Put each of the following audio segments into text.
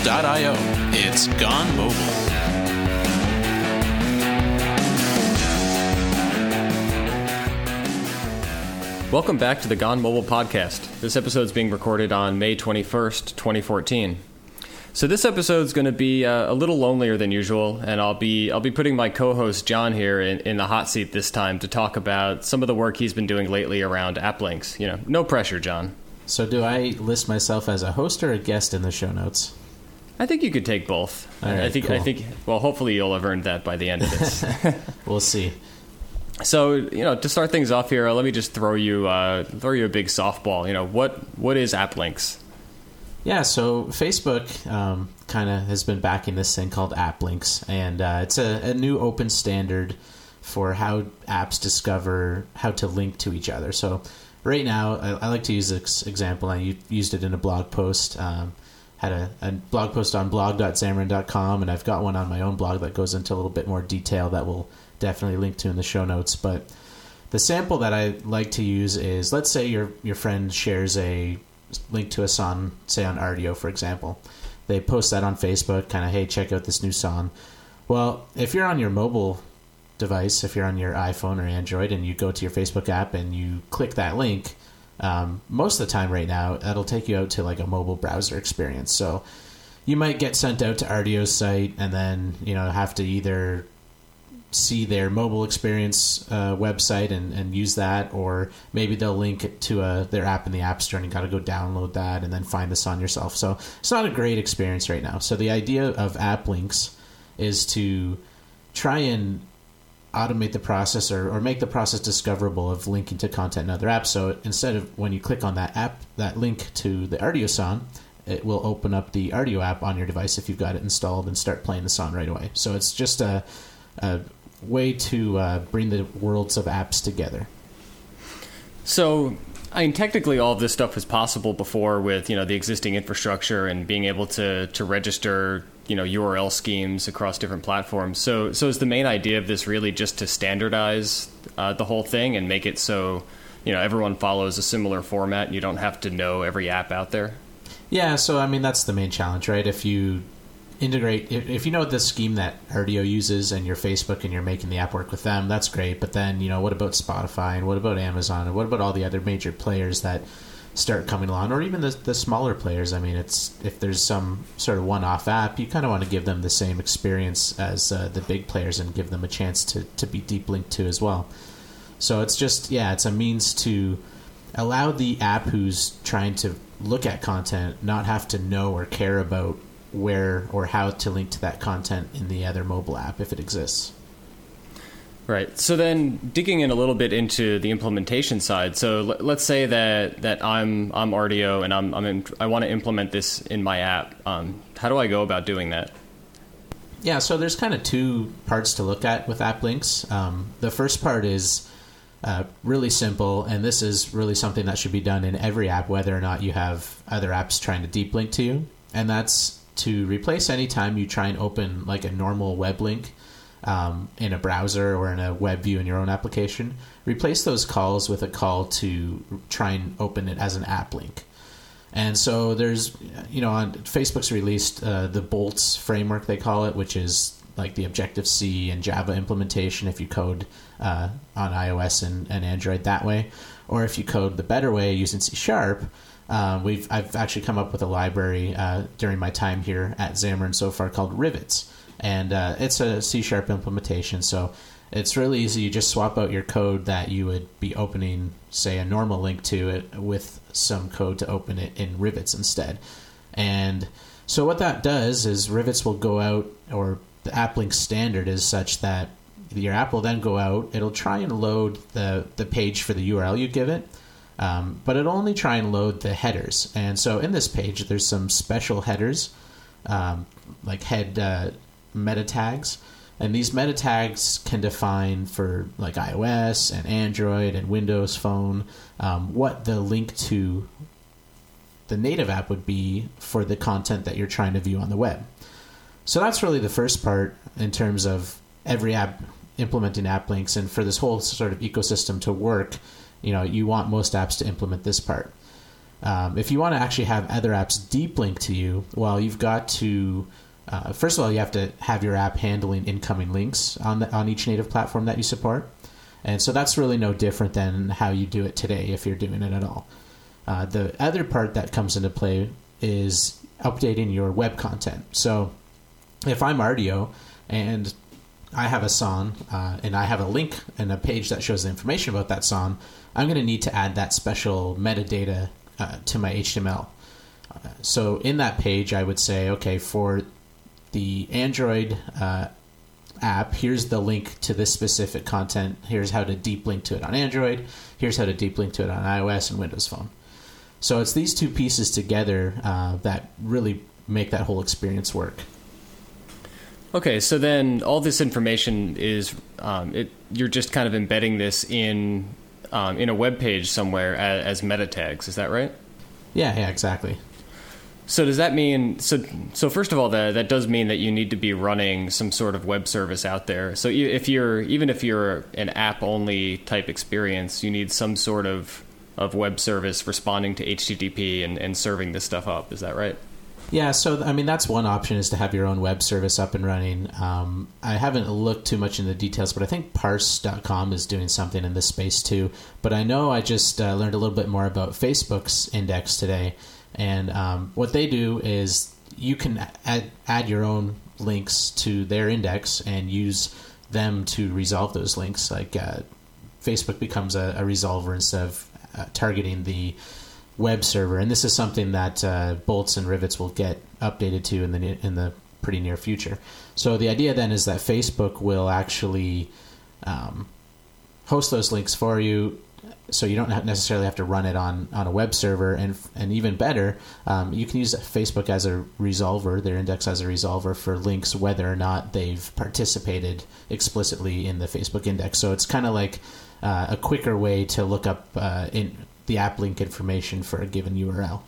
gonemobile.io. It's gone mobile. Welcome back to the Gone Mobile podcast. This episode is being recorded on May 21st, 2014. So this episode is going to be uh, a little lonelier than usual, and I'll be I'll be putting my co-host John here in, in the hot seat this time to talk about some of the work he's been doing lately around app links. You know, no pressure, John. So, do I list myself as a host or a guest in the show notes? I think you could take both. Right, I think I think well, hopefully you'll have earned that by the end of this. We'll see. So you know, to start things off here, let me just throw you uh, throw you a big softball. You know, what what is app links? Yeah, so Facebook um, kind of has been backing this thing called App Links, and uh, it's a, a new open standard for how apps discover how to link to each other. So, right now, I, I like to use this example. I used it in a blog post. Um, had a, a blog post on blog.xamarin.com, and I've got one on my own blog that goes into a little bit more detail that we'll definitely link to in the show notes. But the sample that I like to use is let's say your your friend shares a link to a song, say on Rdio, for example. They post that on Facebook, kind of, hey, check out this new song. Well, if you're on your mobile device, if you're on your iPhone or Android, and you go to your Facebook app and you click that link, um, most of the time right now, that'll take you out to like a mobile browser experience. So you might get sent out to Rdio's site and then, you know, have to either see their mobile experience uh, website and, and use that, or maybe they'll link it to uh their app in the App Store and you got to go download that and then find this on yourself. So it's not a great experience right now. So the idea of app links is to try and automate the process or, or make the process discoverable of linking to content in other apps. So instead of when you click on that app, that link to the Rdio song, it will open up the Rdio app on your device if you've got it installed and start playing the song right away. So it's just a, a way to uh, bring the worlds of apps together. So, I mean, technically, all of this stuff was possible before with you know the existing infrastructure and being able to to register you know URL schemes across different platforms. So, so is the main idea of this really just to standardize uh, the whole thing and make it so you know everyone follows a similar format and you don't have to know every app out there? Yeah, so I mean that's the main challenge, right? If you integrate, if, if you know the scheme that Rdio uses and your Facebook and you're making the app work with them, that's great. But then you know what about Spotify and what about Amazon and what about all the other major players that start coming along, or even the, the smaller players? I mean, it's if there's some sort of one-off app, you kind of want to give them the same experience as uh, the big players and give them a chance to to be deep linked to as well. So it's just yeah, it's a means to allow the app who's trying to look at content not have to know or care about where or how to link to that content in the other mobile app if it exists. Right. So then, digging in a little bit into the implementation side. So let, let's say that that I'm I'm Rdio and I'm I'm in, I want to implement this in my app. Um, how do I go about doing that? Yeah, so there's kind of two parts to look at with app links. Um, the first part is uh, really simple, and this is really something that should be done in every app, whether or not you have other apps trying to deep link to you. And that's to replace any time you try and open like a normal web link um, in a browser or in a web view in your own application. Replace those calls with a call to try and open it as an app link. And so there's, you know, on Facebook's released uh, the Bolts framework they call it, which is like the Objective C and Java implementation if you code uh, on iOS and, and Android that way, or if you code the better way using C Sharp. Uh, we've I've actually come up with a library uh, during my time here at Xamarin so far called Rivets, and uh, it's a C Sharp implementation. So it's really easy. You just swap out your code that you would be opening, say, a normal link to it with some code to open it in Rivets instead. And so what that does is Rivets will go out, or the app link standard is such that your app will then go out. It'll try and load the the page for the URL you give it. Um, but it'll only try and load the headers. And so in this page, there's some special headers, um, like head uh, meta tags. And these meta tags can define for like iOS and Android and Windows Phone um, what the link to the native app would be for the content that you're trying to view on the web. So that's really the first part in terms of every app implementing app links. And for this whole sort of ecosystem to work, you know, you want most apps to implement this part. Um, if you want to actually have other apps deep link to you, well, you've got to uh, first of all, you have to have your app handling incoming links on the, on each native platform that you support, and so that's really no different than how you do it today if you're doing it at all. Uh, the other part that comes into play is updating your web content. So, if I'm Rdio and I have a song uh, and I have a link and a page that shows the information about that song, I'm going to need to add that special metadata uh, to my HTML. Uh, so in that page, I would say, okay, for the Android uh, app, here's the link to this specific content. Here's how to deep link to it on Android. Here's how to deep link to it on iOS and Windows Phone. So it's these two pieces together uh, that really make that whole experience work. Okay, so then all this information is um, it, you're just kind of embedding this in um, in a web page somewhere as, as meta tags. Is that right? Yeah, yeah, exactly. So does that mean so? So first of all, that that does mean that you need to be running some sort of web service out there. So if you're even if you're an app only type experience, you need some sort of of web service responding to HTTP and, and serving this stuff up. Is that right? Yeah, so I mean that's one option is to have your own web service up and running. Um, I haven't looked too much into the details, but I think Parse.com is doing something in this space too. But I know I just uh, learned a little bit more about Facebook's index today, and um, what they do is you can add, add your own links to their index and use them to resolve those links. Like uh, Facebook becomes a, a resolver instead of uh, targeting the web server, and this is something that uh, bolts and rivets will get updated to in the in the pretty near future. So the idea then is that Facebook will actually um, host those links for you, so you don't necessarily have to run it on, on a web server, and and even better, um, you can use Facebook as a resolver, their index as a resolver for links, whether or not they've participated explicitly in the Facebook index. So it's kind of like uh, a quicker way to look up uh, in the app link information for a given URL.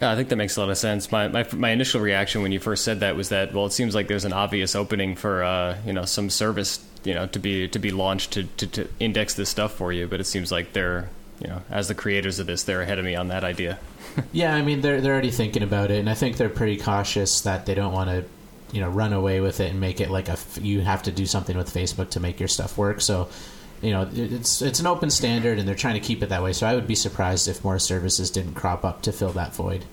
Yeah, I think that makes a lot of sense. My, my my initial reaction when you first said that was that well, it seems like there's an obvious opening for uh, you know some service you know to be to be launched to, to, to index this stuff for you, but it seems like they're you know as the creators of this, they're ahead of me on that idea. yeah, I mean they're they're already thinking about it, and I think they're pretty cautious that they don't want to you know run away with it and make it like a you have to do something with Facebook to make your stuff work. So you know it's it's an open standard and they're trying to keep it that way so i would be surprised if more services didn't crop up to fill that void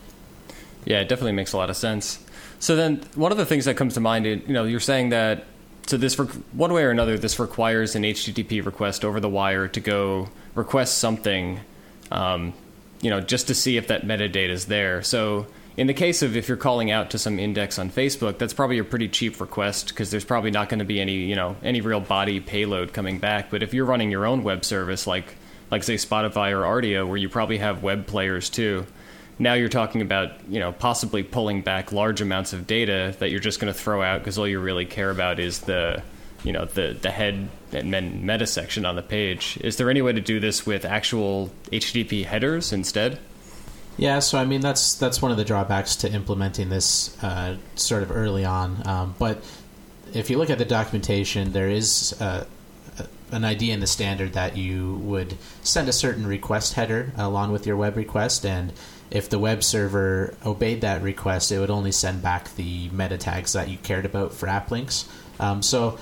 yeah it definitely makes a lot of sense so then one of the things that comes to mind you know you're saying that so this one way or another this requires an http request over the wire to go request something um, you know just to see if that metadata is there so in the case of if you're calling out to some index on Facebook, that's probably a pretty cheap request because there's probably not going to be any, you know, any real body payload coming back. But if you're running your own web service, like like say Spotify or Rdio, where you probably have web players too, now you're talking about, you know, possibly pulling back large amounts of data that you're just going to throw out because all you really care about is the, you know, the the head and meta section on the page. Is there any way to do this with actual HTTP headers instead? Yeah, so I mean that's that's one of the drawbacks to implementing this uh, sort of early on. Um, but if you look at the documentation, there is uh, an idea in the standard that you would send a certain request header along with your web request, and if the web server obeyed that request, it would only send back the meta tags that you cared about for app links. Um, so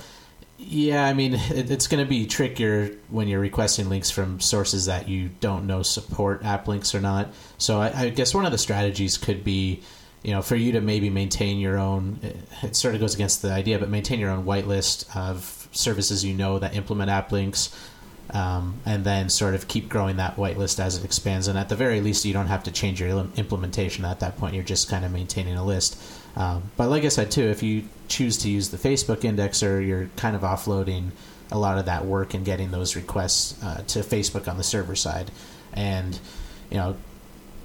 yeah, I mean, it, it's going to be trickier when you're requesting links from sources that you don't know support app links or not. So I, I, guess one of the strategies could be, you know, for you to maybe maintain your own. It sort of goes against the idea, but maintain your own whitelist of services you know that implement app links. Um, and then sort of keep growing that whitelist as it expands. And at the very least, you don't have to change your implementation at that point. You're just kind of maintaining a list. Um, but like I said, too, if you choose to use the Facebook indexer, you're kind of offloading a lot of that work and getting those requests uh, to Facebook on the server side. And, you know,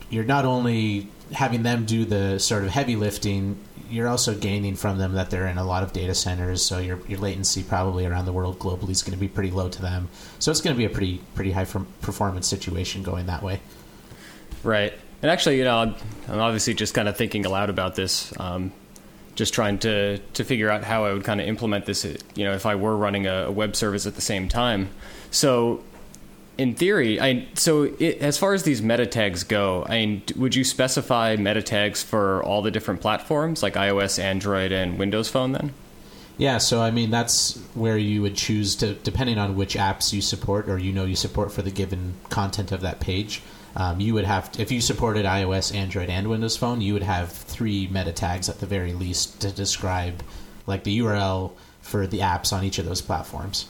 you're not only having them do the sort of heavy lifting, you're also gaining from them that they're in a lot of data centers, so your your latency probably around the world globally is going to be pretty low to them. So it's going to be a pretty pretty high performance situation going that way. Right. And actually, you know, I'm, I'm obviously just kind of thinking aloud about this, um, just trying to to figure out how I would kind of implement this. You know, if I were running a, a web service at the same time. So, in theory, I so it, as far as these meta tags go, I mean, would you specify meta tags for all the different platforms like iOS, Android, and Windows Phone? Then, yeah. So I mean, that's where you would choose to, depending on which apps you support or you know you support for the given content of that page. Um, you would have, to, if you supported iOS, Android, and Windows Phone, you would have three meta tags at the very least to describe like the URL for the apps on each of those platforms.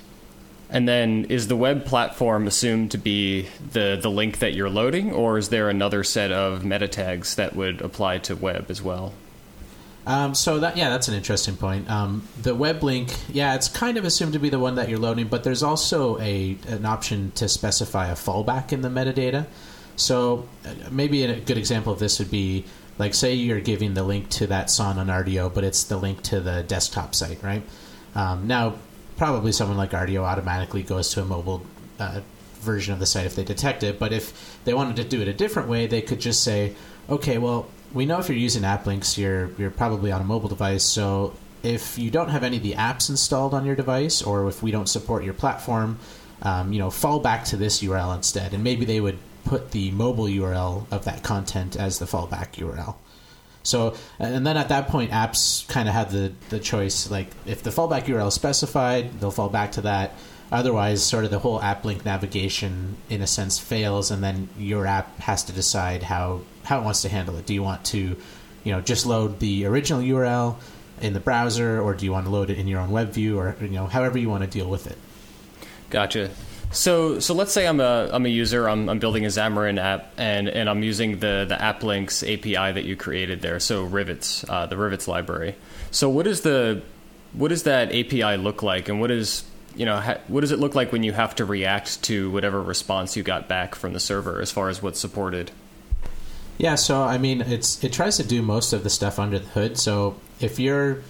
And then is the web platform assumed to be the, the link that you're loading, or is there another set of meta tags that would apply to web as well? Um, so that yeah, that's an interesting point. Um, the web link, yeah, it's kind of assumed to be the one that you're loading, but there's also a an option to specify a fallback in the metadata. So uh, maybe a good example of this would be like say you're giving the link to that song on Rdio, but it's the link to the desktop site, right? Um, now probably someone like Rdio automatically goes to a mobile uh, version of the site if they detect it. But if they wanted to do it a different way, they could just say, okay, well, we know if you're using app links, you're you're probably on a mobile device. So if you don't have any of the apps installed on your device, or if we don't support your platform, um, you know, fall back to this URL instead, and maybe they would put the mobile URL of that content as the fallback URL. So, and then at that point, apps kind of have the, the choice. Like, if the fallback URL is specified, they'll fall back to that. Otherwise, sort of the whole app link navigation, in a sense, fails, and then your app has to decide how, how it wants to handle it. Do you want to, you know, just load the original URL in the browser, or do you want to load it in your own web view, or you know, however you want to deal with it? Gotcha. So, so let's say I'm a I'm a user. I'm, I'm building a Xamarin app, and, and I'm using the the app links API that you created there. So Rivets, uh, the Rivets library. So what is the what does that API look like, and what is you know ha, what does it look like when you have to react to whatever response you got back from the server as far as what's supported? Yeah, so I mean, it's it tries to do most of the stuff under the hood. So if you're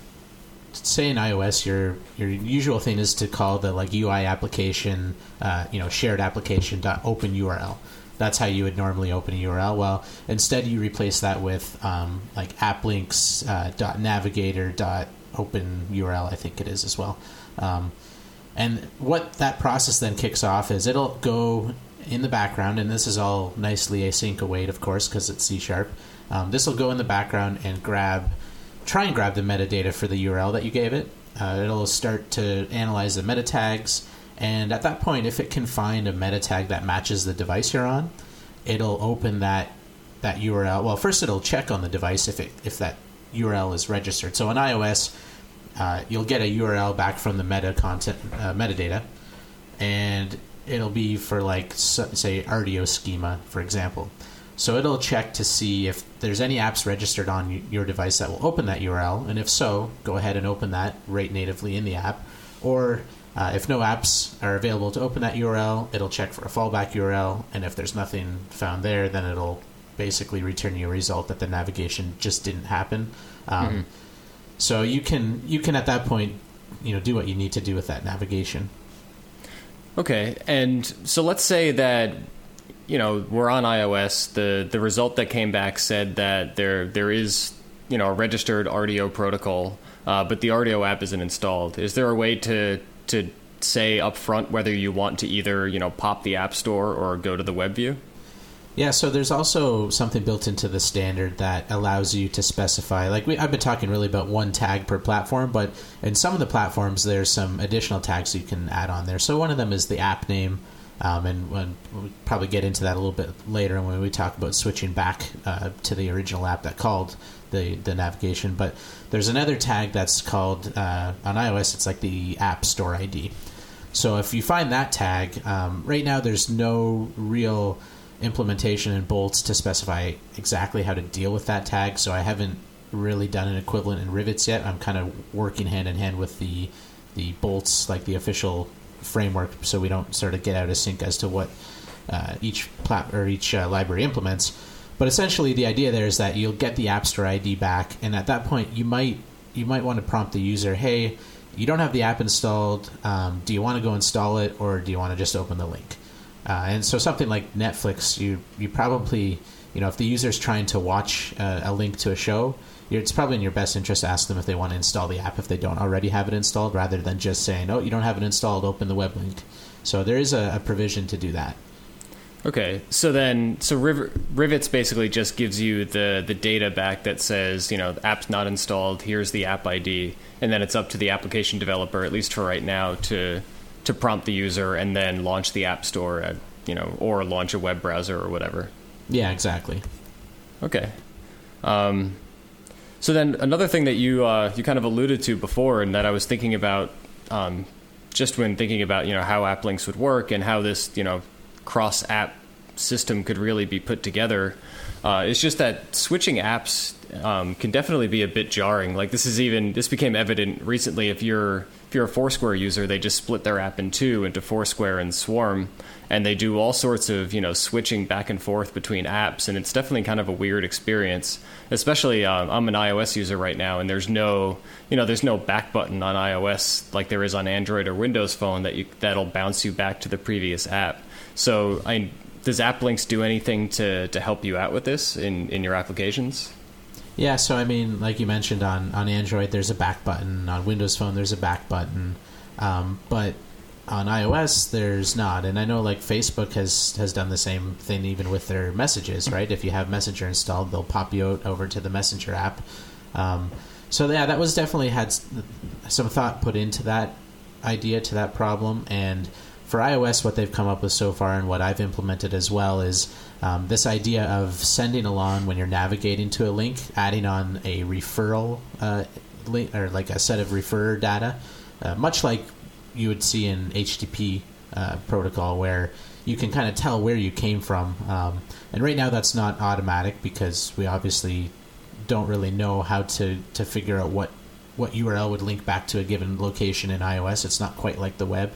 say in iOS, your your usual thing is to call the like UI application, uh, you know, shared application dot open URL. That's how you would normally open a URL. Well, instead you replace that with um, like applinks uh, dot navigator dot open URL. I think it is as well. Um, and what that process then kicks off is it'll go in the background, and this is all nicely async await, of course, because it's C sharp. Um, this will go in the background and grab try and grab the metadata for the URL that you gave it. Uh, it'll start to analyze the meta tags, and at that point, if it can find a meta tag that matches the device you're on, it'll open that that URL. Well, first it'll check on the device if it if that URL is registered. So on iOS, uh, you'll get a URL back from the meta content uh, metadata, and it'll be for like say Rdio schema, for example. So it'll check to see if there's any apps registered on your device that will open that URL, and if so, go ahead and open that right natively in the app. Or uh, if no apps are available to open that URL, it'll check for a fallback URL, and if there's nothing found there, then it'll basically return you a result that the navigation just didn't happen. Um, mm-hmm. So you can you can at that point, you know, do what you need to do with that navigation. Okay, and so let's say that you know, we're on iOS. The the result that came back said that there there is you know a registered Rdio protocol, uh, but the Rdio app isn't installed. Is there a way to to say upfront whether you want to either you know pop the app store or go to the web view? Yeah, so there's also something built into the standard that allows you to specify. Like we, I've been talking really about one tag per platform, but in some of the platforms, there's some additional tags you can add on there. So one of them is the app name. Um, and when, we'll probably get into that a little bit later when we talk about switching back uh, to the original app that called the, the navigation. But there's another tag that's called uh, on iOS. It's like the App Store ID. So if you find that tag, um, right now there's no real implementation in Bolts to specify exactly how to deal with that tag. So I haven't really done an equivalent in Rivets yet. I'm kind of working hand in hand with the the Bolts, like the official framework so we don't sort of get out of sync as to what uh, each plat- or each uh, library implements. But essentially, the idea there is that you'll get the App Store ID back, and at that point, you might you might want to prompt the user, "Hey, you don't have the app installed. Um, do you want to go install it, or do you want to just open the link?" Uh, and so, something like Netflix, you you probably you know if the user is trying to watch uh, a link to a show, it's probably in your best interest to ask them if they want to install the app if they don't already have it installed, rather than just saying, "Oh, you don't have it installed. Open the web link." So there is a, a provision to do that. Okay, so then, so Riv- Rivets basically just gives you the the data back that says, you know, the app's not installed. Here's the app ID, and then it's up to the application developer, at least for right now, to to prompt the user and then launch the app store, at, you know, or launch a web browser or whatever. Yeah, exactly. Okay. Um, so then another thing that you uh, you kind of alluded to before, and that I was thinking about, um, just when thinking about you know how app links would work and how this you know cross app system could really be put together. Uh, it's just that switching apps um, can definitely be a bit jarring. Like this is even this became evident recently. If you're you're a Foursquare user, they just split their app in two into Foursquare and Swarm, and they do all sorts of you know switching back and forth between apps, and it's definitely kind of a weird experience. Especially um, I'm an iOS user right now, and there's no you know there's no back button on iOS like there is on Android or Windows Phone that you that'll bounce you back to the previous app. So I does AppLinks do anything to, to help you out with this in, in your applications? Yeah, so I mean, like you mentioned on, on Android, there's a back button. On Windows Phone, there's a back button. Um, but on iOS, there's not. And I know like Facebook has, has done the same thing even with their messages, right? if you have Messenger installed, they'll pop you over to the Messenger app. Um, so yeah, that was definitely had some thought put into that idea to that problem. And for iOS, what they've come up with so far and what I've implemented as well is um, this idea of sending along when you're navigating to a link, adding on a referral uh, link or like a set of referrer data, uh, much like you would see in HTTP uh, protocol, where you can kind of tell where you came from. Um, and right now, that's not automatic because we obviously don't really know how to, to figure out what what URL would link back to a given location in iOS. It's not quite like the web.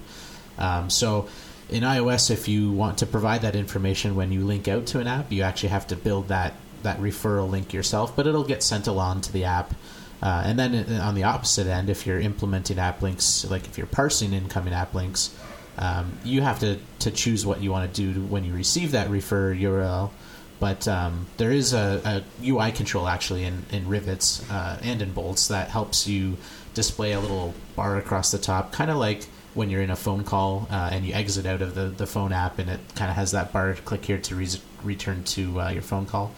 Um, so in iOS, if you want to provide that information when you link out to an app, you actually have to build that that referral link yourself, but it'll get sent along to the app. Uh, and then uh, on the opposite end, if you're implementing app links, like if you're parsing incoming app links, um, you have to, to choose what you want to do when you receive that refer URL. But um, there is a, a, UI control actually in, in rivets uh, and in bolts that helps you display a little bar across the top, kind of like when you're in a phone call uh, and you exit out of the, the phone app and it kind of has that bar click here to re- return to uh, your phone call.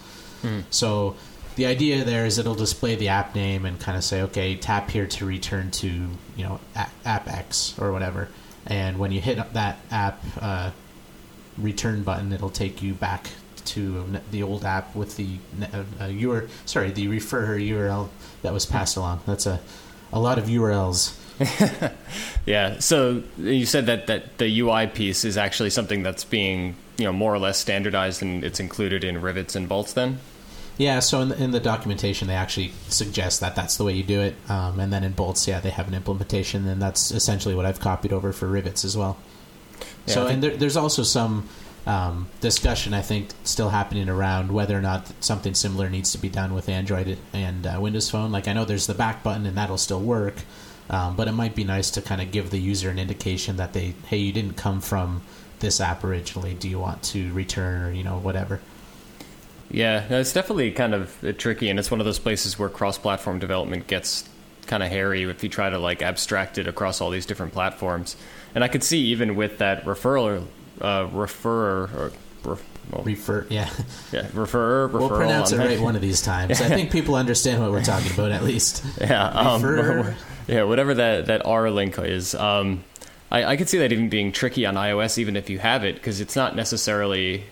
Mm. So the idea there is it'll display the app name and kind of say, okay, tap here to return to you know app X or whatever. And when you hit that app uh, return button, it'll take you back to the old app with the uh, URL, sorry, the refer URL that was passed along. That's a a lot of URLs. yeah. So you said that, that the UI piece is actually something that's being you know more or less standardized and it's included in rivets and bolts. Then. Yeah. So in the, in the documentation, they actually suggest that that's the way you do it. Um, and then in bolts, yeah, they have an implementation, and that's essentially what I've copied over for rivets as well. Yeah, so and there, there's also some um, discussion, I think, still happening around whether or not something similar needs to be done with Android and uh, Windows Phone. Like I know there's the back button, and that'll still work. Um, but it might be nice to kind of give the user an indication that they, hey, you didn't come from this app originally. Do you want to return or you know whatever? Yeah, it's definitely kind of tricky, and it's one of those places where cross-platform development gets kind of hairy if you try to like abstract it across all these different platforms. And I could see even with that referral, uh, refer or well, refer, yeah, yeah, refer. We'll pronounce it right one of these times. I think people understand what we're talking about at least. Yeah, um, yeah, whatever that that R link is. Um, I, I could see that even being tricky on iOS, even if you have it, because it's not necessarily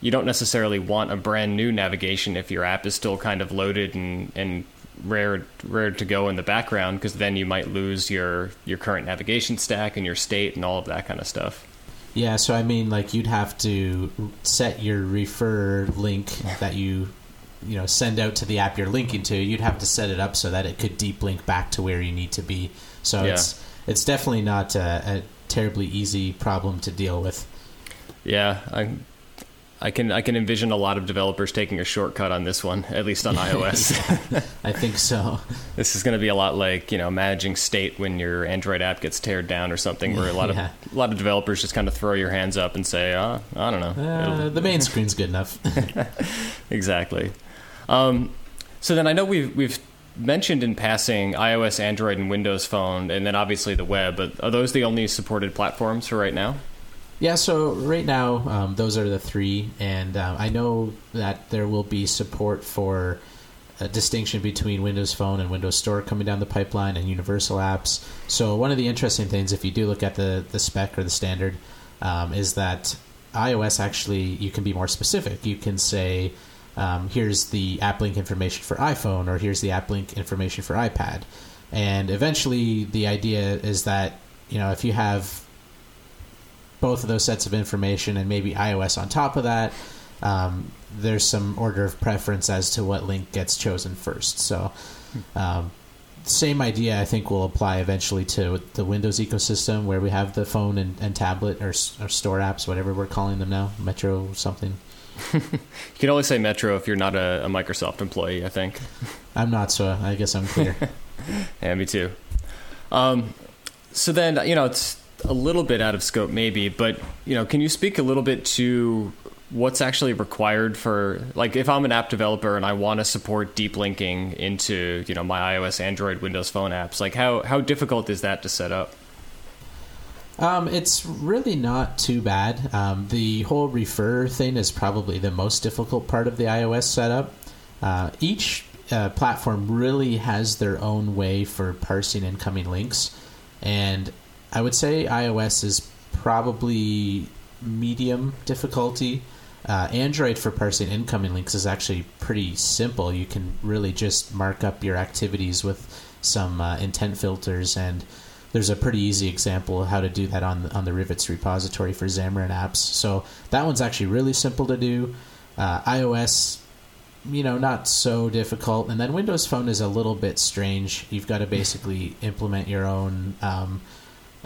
you don't necessarily want a brand new navigation if your app is still kind of loaded and and rare rare to go in the background, because then you might lose your your current navigation stack and your state and all of that kind of stuff. Yeah, so I mean, like you'd have to set your refer link that you you know send out to the app you're linking to, you'd have to set it up so that it could deep link back to where you need to be. So yeah. it's it's definitely not a, a, terribly easy problem to deal with. Yeah, I I can I can envision a lot of developers taking a shortcut on this one, at least on iOS. I think so. This is going to be a lot like you know managing state when your Android app gets teared down or something, where a lot yeah. of a lot of developers just kind of throw your hands up and say, oh, I don't know, uh, the main screen's good enough." exactly. Um, so then I know we've we've mentioned in passing iOS, Android, and Windows Phone, and then obviously the web. But are those the only supported platforms for right now? Yeah, so right now, um, those are the three, and um, I know that there will be support for a distinction between Windows Phone and Windows Store coming down the pipeline and universal apps. So, one of the interesting things, if you do look at the, the spec or the standard, um, is that iOS actually, you can be more specific. You can say, um, here's the app link information for iPhone, or here's the app link information for iPad. And eventually, the idea is that, you know, if you have both of those sets of information and maybe iOS on top of that, um, there's some order of preference as to what link gets chosen first. So, um, same idea I think will apply eventually to the Windows ecosystem where we have the phone and, and tablet or, or, store apps, whatever we're calling them now, Metro something. You can only say Metro if you're not a, a Microsoft employee, I think. I'm not, so I guess I'm clear. yeah, me too. Um, so then, you know, it's a little bit out of scope, maybe, but you know, can you speak a little bit to what's actually required for like if I'm an app developer and I want to support deep linking into you know my iOS, Android, Windows Phone apps, like how how difficult is that to set up? Um, it's really not too bad. Um, the whole refer thing is probably the most difficult part of the iOS setup. Uh, each uh, platform really has their own way for parsing incoming links, and I would say iOS is probably medium difficulty. Uh, Android for parsing incoming links is actually pretty simple. You can really just mark up your activities with some uh, intent filters, and there's a pretty easy example of how to do that on on the Rivets repository for Xamarin apps. So that one's actually really simple to do. Uh, iOS, you know, not so difficult, and then Windows Phone is a little bit strange. You've got to basically implement your own. Um,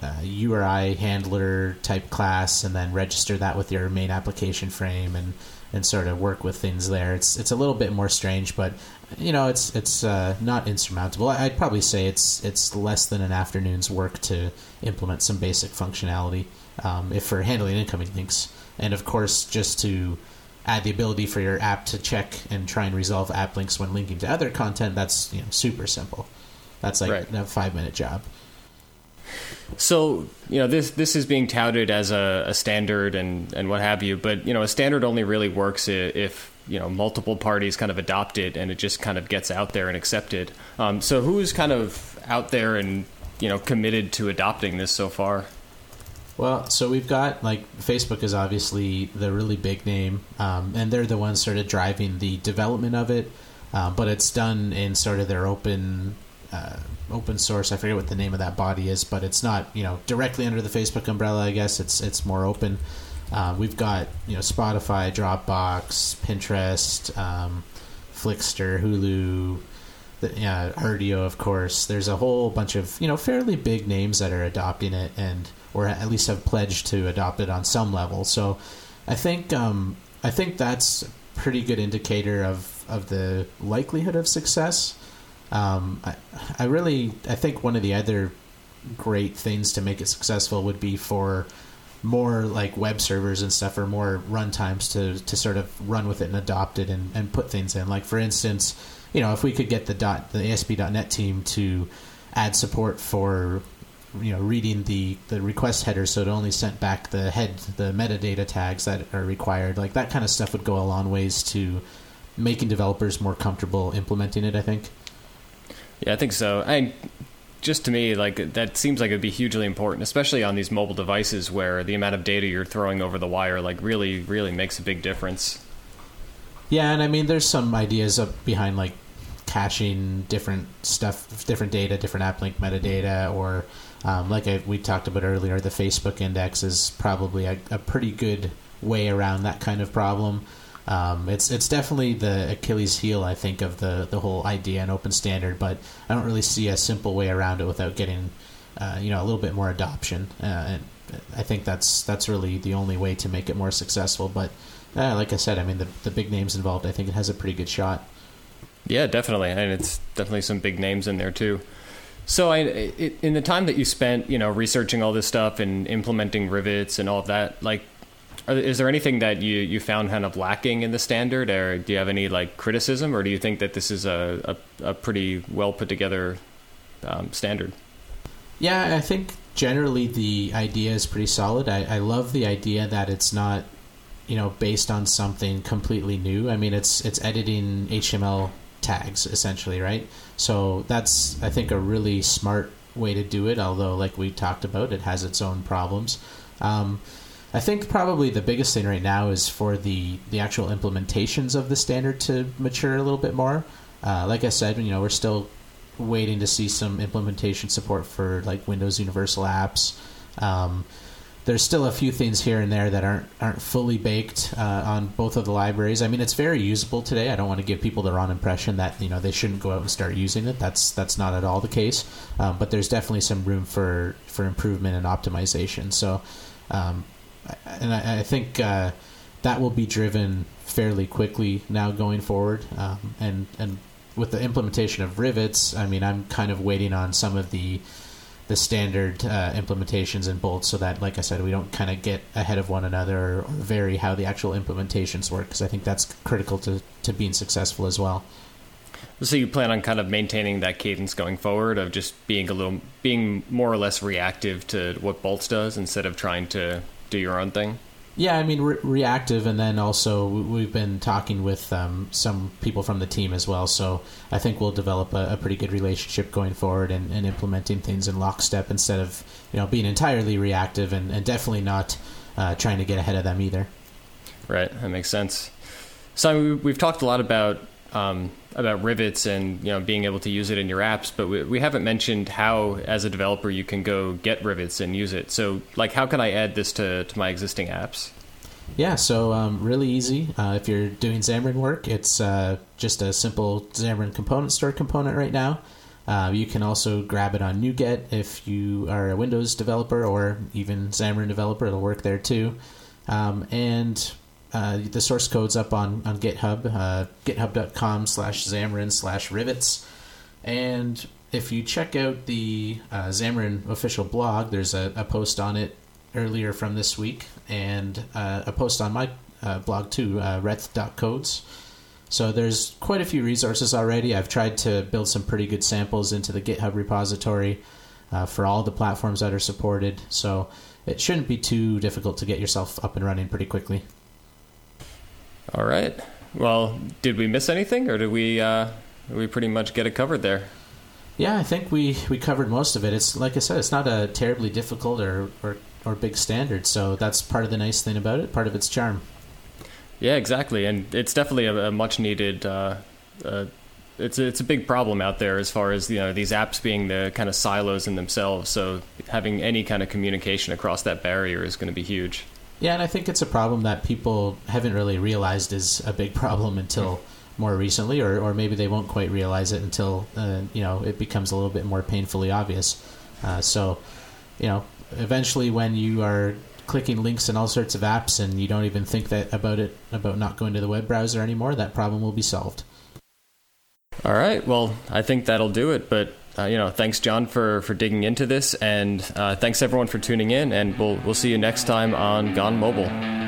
uh, URI handler type class, and then register that with your main application frame, and and sort of work with things there. It's it's a little bit more strange, but you know it's it's uh, not insurmountable. I'd probably say it's it's less than an afternoon's work to implement some basic functionality um, if for handling incoming links, and of course just to add the ability for your app to check and try and resolve app links when linking to other content. That's you know super simple. That's like right. a five minute job. So you know this this is being touted as a, a, standard and and what have you, but you know a standard only really works if you know multiple parties kind of adopt it and it just kind of gets out there and accepted. Um, so who's kind of out there and you know committed to adopting this so far? Well, so we've got like Facebook is obviously the really big name, um, and they're the ones sort of driving the development of it. Uh, but it's done in sort of their open uh, open source. I forget what the name of that body is, but it's not you know directly under the Facebook umbrella. I guess it's it's more open. Uh, we've got you know Spotify, Dropbox, Pinterest, um, Flixster, Hulu, the, uh, Rdio, of course. There's a whole bunch of you know fairly big names that are adopting it and or at least have pledged to adopt it on some level. So I think um, I think that's a pretty good indicator of of the likelihood of success. Um, I, I really I think one of the other great things to make it successful would be for more like web servers and stuff or more runtimes to, to sort of run with it and adopt it and, and put things in. Like for instance, you know, if we could get the dot the ASP.NET team to add support for you know reading the the request header so it only sent back the head the metadata tags that are required like that kind of stuff would go a long ways to making developers more comfortable implementing it i think yeah, I think so. And just to me, like that seems like it'd be hugely important, especially on these mobile devices where the amount of data you're throwing over the wire, like really, really makes a big difference. Yeah, and I mean, there's some ideas up behind like caching different stuff, different data, different app link metadata, or um, like I, we talked about earlier, the Facebook index is probably a, a pretty good way around that kind of problem. Um, it's it's definitely the Achilles heel, I think, of the the whole idea and open standard. But I don't really see a simple way around it without getting, uh, you know, a little bit more adoption. Uh, and I think that's that's really the only way to make it more successful. But uh, like I said, I mean, the the big names involved, I think it has a pretty good shot. Yeah, definitely, and it's definitely some big names in there too. So, I, it, in the time that you spent, you know, researching all this stuff and implementing rivets and all of that, like, is there anything that you, you found kind of lacking in the standard, or do you have any like criticism, or do you think that this is a, a, a pretty well put together um, standard? Yeah, I think generally the idea is pretty solid. I, I love the idea that it's not, you know, based on something completely new. I mean, it's it's editing HTML tags essentially, right? So that's I think a really smart way to do it. Although, like we talked about, it has its own problems. Um, I think probably the biggest thing right now is for the the actual implementations of the standard to mature a little bit more. Uh, like I said, you know, we're still waiting to see some implementation support for like Windows Universal apps. Um, there's still a few things here and there that aren't aren't fully baked uh, on both of the libraries. I mean, it's very usable today. I don't want to give people the wrong impression that you know they shouldn't go out and start using it. That's that's not at all the case. Um, but there's definitely some room for for improvement and optimization. So, um, and I, I think uh, that will be driven fairly quickly now going forward. Um, and and with the implementation of rivets, I mean, I'm kind of waiting on some of the the standard uh, implementations in bolts so that, like I said, we don't kind of get ahead of one another or vary how the actual implementations work, because I think that's critical to to being successful as well. So you plan on kind of maintaining that cadence going forward of just being a little, being more or less reactive to what Bolts does instead of trying to do your own thing. Yeah, I mean re- reactive, and then also we've been talking with um, some people from the team as well. So I think we'll develop a, a pretty good relationship going forward and, and, implementing things in lockstep instead of you know being entirely reactive and, and definitely not uh, trying to get ahead of them either. Right, that makes sense. So we've talked a lot about um, about rivets and you know being able to use it in your apps, but we, we haven't mentioned how, as a developer, you can go get rivets and use it. So, like, how can I add this to, to my existing apps? Yeah, so um, really easy. Uh, if you're doing Xamarin work, it's uh, just a simple Xamarin component store component right now. Uh, you can also grab it on NuGet if you are a Windows developer or even Xamarin developer. It'll work there too. Um, and uh, the source code's up on, on GitHub, uh, github.com slash Xamarin slash rivets. And if you check out the uh, Xamarin official blog, there's a, a, post on it earlier from this week, and uh, a post on my uh, blog too, uh, redth.codes. So there's quite a few resources already. I've tried to build some pretty good samples into the GitHub repository uh, for all the platforms that are supported. So it shouldn't be too difficult to get yourself up and running pretty quickly. All right. Well, did we miss anything, or did we uh, did we pretty much get it covered there? Yeah, I think we, we covered most of it. It's like I said, it's not a terribly difficult or, or, or big standard, so that's part of the nice thing about it, part of its charm. Yeah, exactly, and it's definitely a, a much needed. Uh, uh, it's a, it's a big problem out there as far as you know these apps being the kind of silos in themselves. So having any kind of communication across that barrier is going to be huge. Yeah, and I think it's a problem that people haven't really realized is a big problem until more recently, or, or maybe they won't quite realize it until uh, you know it becomes a little bit more painfully obvious. Uh, so, you know, eventually when you are clicking links in all sorts of apps and you don't even think that about it about not going to the web browser anymore, that problem will be solved. All right. Well, I think that'll do it. But uh, you know, thanks John for for digging into this, and uh, thanks everyone for tuning in. And we'll we'll see you next time on Gone Mobile.